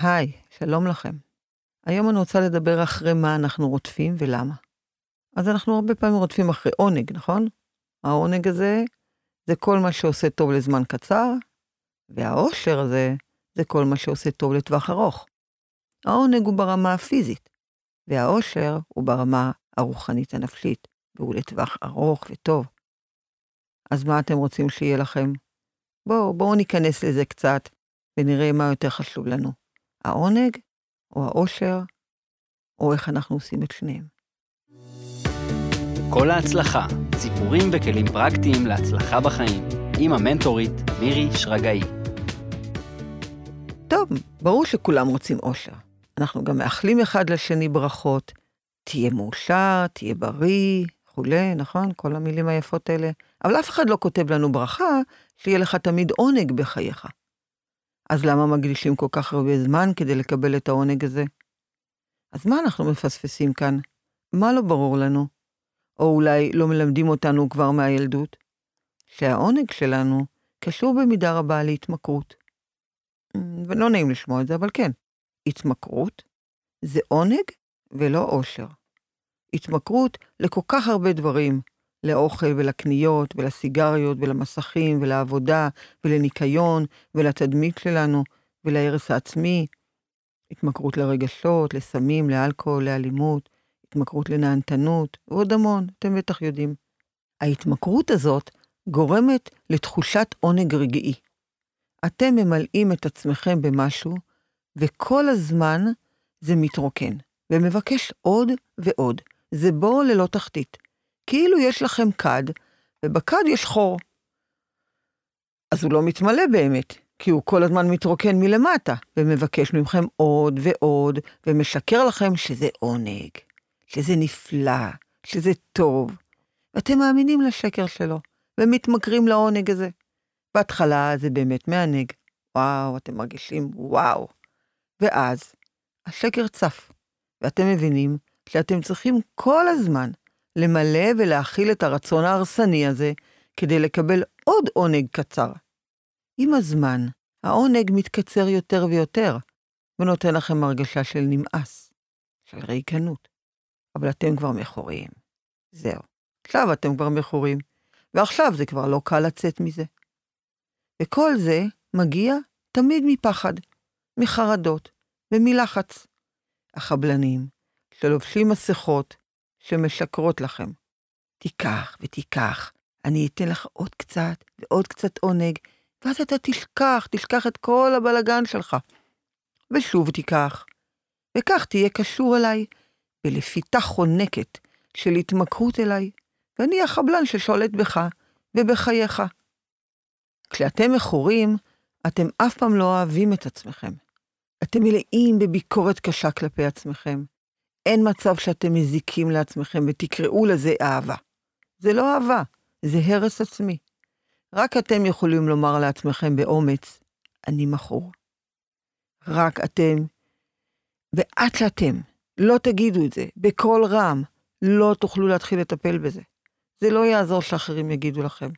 היי, שלום לכם. היום אני רוצה לדבר אחרי מה אנחנו רודפים ולמה. אז אנחנו הרבה פעמים רודפים אחרי עונג, נכון? העונג הזה זה כל מה שעושה טוב לזמן קצר, והאושר הזה זה כל מה שעושה טוב לטווח ארוך. העונג הוא ברמה הפיזית, והאושר הוא ברמה הרוחנית הנפשית, והוא לטווח ארוך וטוב. אז מה אתם רוצים שיהיה לכם? בואו, בואו ניכנס לזה קצת, ונראה מה יותר חשוב לנו, העונג או האושר, או איך אנחנו עושים את שניהם. כל ההצלחה, סיפורים וכלים פרקטיים להצלחה בחיים, עם המנטורית מירי שרגאי. טוב, ברור שכולם רוצים אושר. אנחנו גם מאחלים אחד לשני ברכות. תהיה מאושר, תהיה בריא, וכולי, נכון? כל המילים היפות האלה. אבל אף אחד לא כותב לנו ברכה שיהיה לך תמיד עונג בחייך. אז למה מקדישים כל כך הרבה זמן כדי לקבל את העונג הזה? אז מה אנחנו מפספסים כאן? מה לא ברור לנו? או אולי לא מלמדים אותנו כבר מהילדות? שהעונג שלנו קשור במידה רבה להתמכרות. ולא נעים לשמוע את זה, אבל כן, התמכרות זה עונג ולא אושר. התמכרות לכל כך הרבה דברים, לאוכל ולקניות ולסיגריות ולמסכים ולעבודה ולניקיון ולתדמית שלנו ולהרס העצמי, התמכרות לרגשות, לסמים, לאלכוהול, לאלימות, התמכרות לנהנתנות ועוד המון, אתם בטח יודעים. ההתמכרות הזאת גורמת לתחושת עונג רגעי. אתם ממלאים את עצמכם במשהו, וכל הזמן זה מתרוקן, ומבקש עוד ועוד. זה בור ללא תחתית. כאילו יש לכם כד, ובכד יש חור. אז הוא לא מתמלא באמת, כי הוא כל הזמן מתרוקן מלמטה, ומבקש מכם עוד ועוד, ומשקר לכם שזה עונג, שזה נפלא, שזה טוב. ואתם מאמינים לשקר שלו, ומתמכרים לעונג הזה. בהתחלה זה באמת מענג. וואו, אתם מרגישים וואו. ואז השקר צף, ואתם מבינים שאתם צריכים כל הזמן למלא ולהכיל את הרצון ההרסני הזה כדי לקבל עוד עונג קצר. עם הזמן, העונג מתקצר יותר ויותר, ונותן לכם הרגשה של נמאס, של ריקנות. אבל אתם כבר מכורים. זהו. עכשיו אתם כבר מכורים, ועכשיו זה כבר לא קל לצאת מזה. וכל זה מגיע תמיד מפחד, מחרדות ומלחץ. החבלנים, שלובשים מסכות, שמשקרות לכם. תיקח ותיקח, אני אתן לך עוד קצת ועוד קצת עונג, ואז אתה תשכח, תשכח את כל הבלגן שלך. ושוב תיקח, וכך תהיה קשור אליי, בלפיתה חונקת של התמכרות אליי, ואני החבלן ששולט בך ובחייך. כשאתם מכורים, אתם אף פעם לא אוהבים את עצמכם. אתם מלאים בביקורת קשה כלפי עצמכם. אין מצב שאתם מזיקים לעצמכם ותקראו לזה אהבה. זה לא אהבה, זה הרס עצמי. רק אתם יכולים לומר לעצמכם באומץ, אני מכור. רק אתם, ועד שאתם לא תגידו את זה בקול רם, לא תוכלו להתחיל לטפל בזה. זה לא יעזור שאחרים יגידו לכם.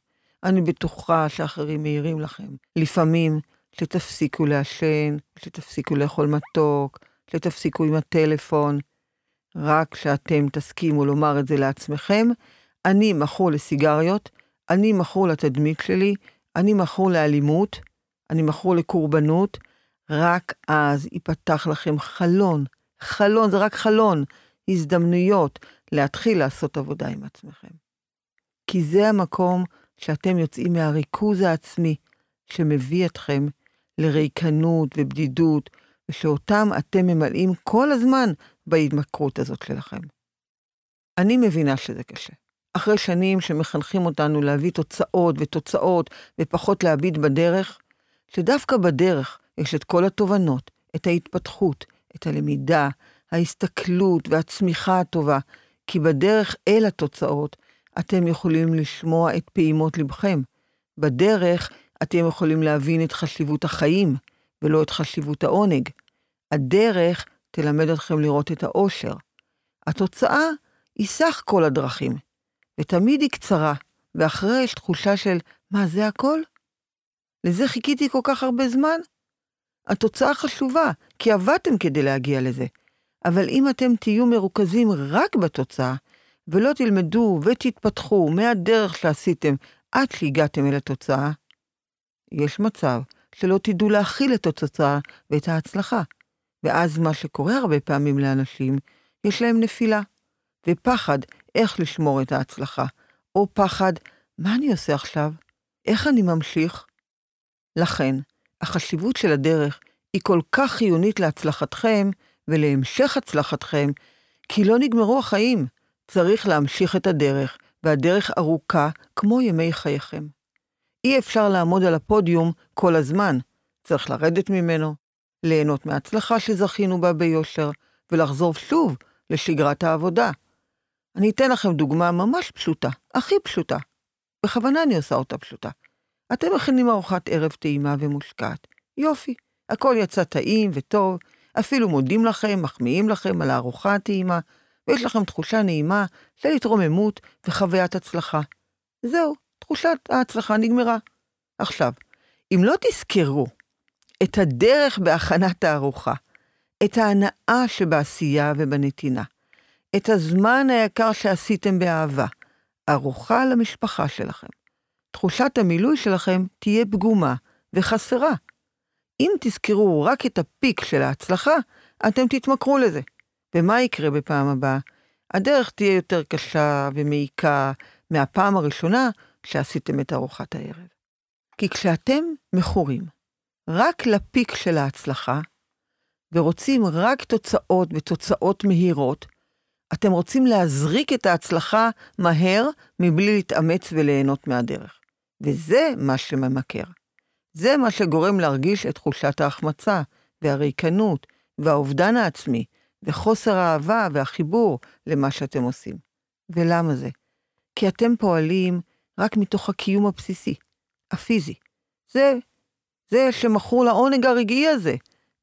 אני בטוחה שאחרים מעירים לכם. לפעמים שתפסיקו לעשן, שתפסיקו לאכול מתוק, שתפסיקו עם הטלפון. רק כשאתם תסכימו לומר את זה לעצמכם, אני מכור לסיגריות, אני מכור לתדמית שלי, אני מכור לאלימות, אני מכור לקורבנות, רק אז ייפתח לכם חלון, חלון, זה רק חלון, הזדמנויות להתחיל לעשות עבודה עם עצמכם. כי זה המקום שאתם יוצאים מהריכוז העצמי שמביא אתכם לריקנות ובדידות, ושאותם אתם ממלאים כל הזמן בהתמכרות הזאת שלכם. אני מבינה שזה קשה. אחרי שנים שמחנכים אותנו להביא תוצאות ותוצאות ופחות להביט בדרך, שדווקא בדרך יש את כל התובנות, את ההתפתחות, את הלמידה, ההסתכלות והצמיחה הטובה, כי בדרך אל התוצאות אתם יכולים לשמוע את פעימות לבכם. בדרך אתם יכולים להבין את חשיבות החיים, ולא את חשיבות העונג. הדרך תלמד אתכם לראות את האושר. התוצאה היא סך כל הדרכים, ותמיד היא קצרה, ואחרי יש תחושה של, מה, זה הכל? לזה חיכיתי כל כך הרבה זמן? התוצאה חשובה, כי עבדתם כדי להגיע לזה. אבל אם אתם תהיו מרוכזים רק בתוצאה, ולא תלמדו ותתפתחו מהדרך שעשיתם עד שהגעתם אל התוצאה, יש מצב שלא תדעו להכיל את התוצאה ואת ההצלחה. ואז מה שקורה הרבה פעמים לאנשים, יש להם נפילה, ופחד איך לשמור את ההצלחה, או פחד, מה אני עושה עכשיו? איך אני ממשיך? לכן, החשיבות של הדרך היא כל כך חיונית להצלחתכם ולהמשך הצלחתכם, כי לא נגמרו החיים. צריך להמשיך את הדרך, והדרך ארוכה כמו ימי חייכם. אי אפשר לעמוד על הפודיום כל הזמן, צריך לרדת ממנו, ליהנות מההצלחה שזכינו בה ביושר, ולחזור שוב לשגרת העבודה. אני אתן לכם דוגמה ממש פשוטה, הכי פשוטה. בכוונה אני עושה אותה פשוטה. אתם מכינים ארוחת ערב טעימה ומושקעת. יופי, הכל יצא טעים וטוב, אפילו מודים לכם, מחמיאים לכם על הארוחה הטעימה, ויש לכם תחושה נעימה של התרוממות וחוויית הצלחה. זהו, תחושת ההצלחה נגמרה. עכשיו, אם לא תזכרו את הדרך בהכנת הארוחה, את ההנאה שבעשייה ובנתינה, את הזמן היקר שעשיתם באהבה, ארוחה למשפחה שלכם. תחושת המילוי שלכם תהיה פגומה וחסרה. אם תזכרו רק את הפיק של ההצלחה, אתם תתמכרו לזה. ומה יקרה בפעם הבאה? הדרך תהיה יותר קשה ומעיקה מהפעם הראשונה שעשיתם את ארוחת הערב. כי כשאתם מכורים רק לפיק של ההצלחה, ורוצים רק תוצאות ותוצאות מהירות, אתם רוצים להזריק את ההצלחה מהר מבלי להתאמץ וליהנות מהדרך. וזה מה שממכר. זה מה שגורם להרגיש את תחושת ההחמצה, והריקנות, והאובדן העצמי, וחוסר האהבה והחיבור למה שאתם עושים. ולמה זה? כי אתם פועלים רק מתוך הקיום הבסיסי, הפיזי. זה, זה שמכור לעונג הרגעי הזה,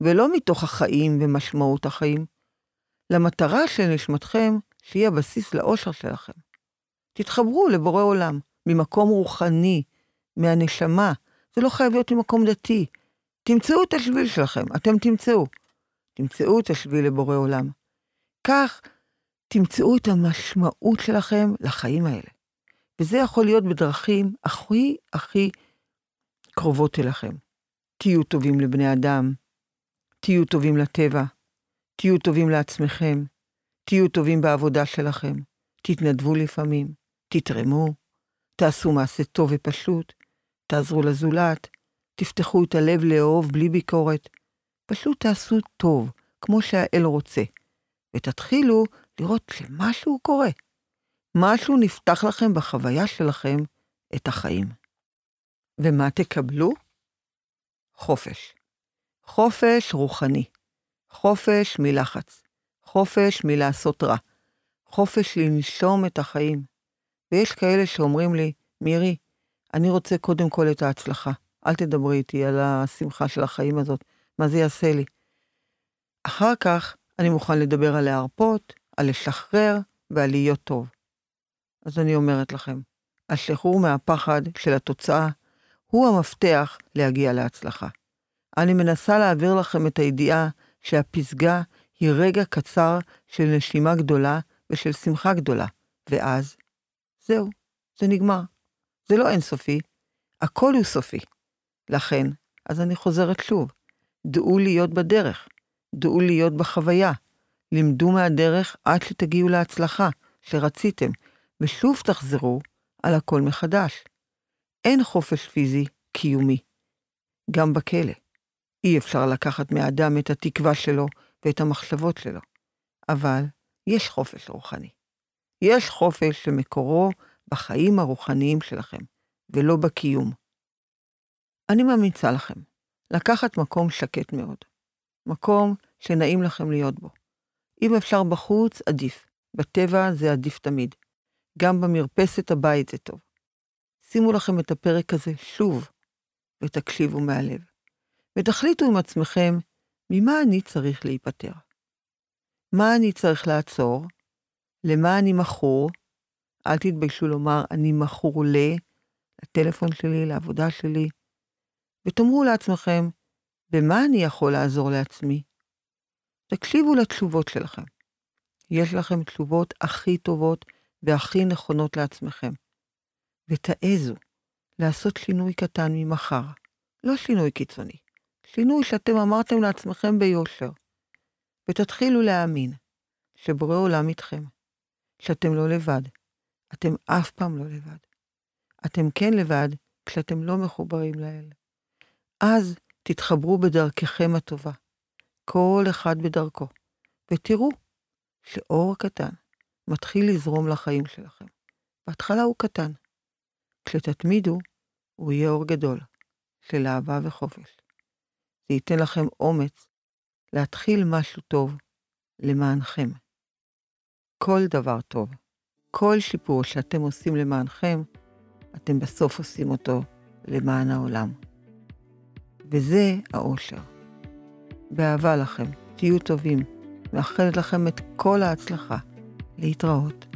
ולא מתוך החיים ומשמעות החיים. למטרה של נשמתכם, שהיא הבסיס לאושר שלכם. תתחברו לבורא עולם, ממקום רוחני, מהנשמה, זה לא חייב להיות ממקום דתי. תמצאו את השביל שלכם, אתם תמצאו. תמצאו את השביל לבורא עולם. כך תמצאו את המשמעות שלכם לחיים האלה. וזה יכול להיות בדרכים הכי הכי קרובות אליכם. תהיו טובים לבני אדם, תהיו טובים לטבע, תהיו טובים לעצמכם, תהיו טובים בעבודה שלכם, תתנדבו לפעמים, תתרמו, תעשו מעשה טוב ופשוט, תעזרו לזולת, תפתחו את הלב לאהוב בלי ביקורת. פשוט תעשו טוב, כמו שהאל רוצה, ותתחילו לראות שמשהו קורה. משהו נפתח לכם בחוויה שלכם את החיים. ומה תקבלו? חופש. חופש רוחני. חופש מלחץ. חופש מלעשות רע. חופש לנשום את החיים. ויש כאלה שאומרים לי, מירי, אני רוצה קודם כל את ההצלחה. אל תדברי איתי על השמחה של החיים הזאת, מה זה יעשה לי. אחר כך אני מוכן לדבר על להרפות, על לשחרר ועל להיות טוב. אז אני אומרת לכם, השחרור מהפחד של התוצאה הוא המפתח להגיע להצלחה. אני מנסה להעביר לכם את הידיעה שהפסגה היא רגע קצר של נשימה גדולה ושל שמחה גדולה, ואז, זהו, זה נגמר. זה לא אינסופי, הכל הוא סופי. לכן, אז אני חוזרת שוב, דעו להיות בדרך, דעו להיות בחוויה, לימדו מהדרך עד שתגיעו להצלחה שרציתם, ושוב תחזרו על הכל מחדש. אין חופש פיזי קיומי, גם בכלא. אי אפשר לקחת מהאדם את התקווה שלו ואת המחשבות שלו, אבל יש חופש רוחני. יש חופש שמקורו בחיים הרוחניים שלכם, ולא בקיום. אני ממליצה לכם לקחת מקום שקט מאוד, מקום שנעים לכם להיות בו. אם אפשר בחוץ, עדיף. בטבע זה עדיף תמיד. גם במרפסת הבית זה טוב. שימו לכם את הפרק הזה שוב, ותקשיבו מהלב. ותחליטו עם עצמכם ממה אני צריך להיפטר. מה אני צריך לעצור? למה אני מכור? אל תתביישו לומר, אני מכור ל... לטלפון שלי, לעבודה שלי. ותאמרו לעצמכם, במה אני יכול לעזור לעצמי? תקשיבו לתשובות שלכם. יש לכם תשובות הכי טובות והכי נכונות לעצמכם. ותעזו לעשות שינוי קטן ממחר. לא שינוי קיצוני, שינוי שאתם אמרתם לעצמכם ביושר. ותתחילו להאמין שבורא עולם איתכם, שאתם לא לבד. אתם אף פעם לא לבד. אתם כן לבד כשאתם לא מחוברים לאל. אז תתחברו בדרככם הטובה, כל אחד בדרכו, ותראו שאור קטן מתחיל לזרום לחיים שלכם. בהתחלה הוא קטן. כשתתמידו, הוא יהיה אור גדול, של אהבה וחופש. זה ייתן לכם אומץ להתחיל משהו טוב למענכם. כל דבר טוב, כל שיפור שאתם עושים למענכם, אתם בסוף עושים אותו למען העולם. וזה האושר. באהבה לכם, תהיו טובים, מאחלת לכם את כל ההצלחה. להתראות.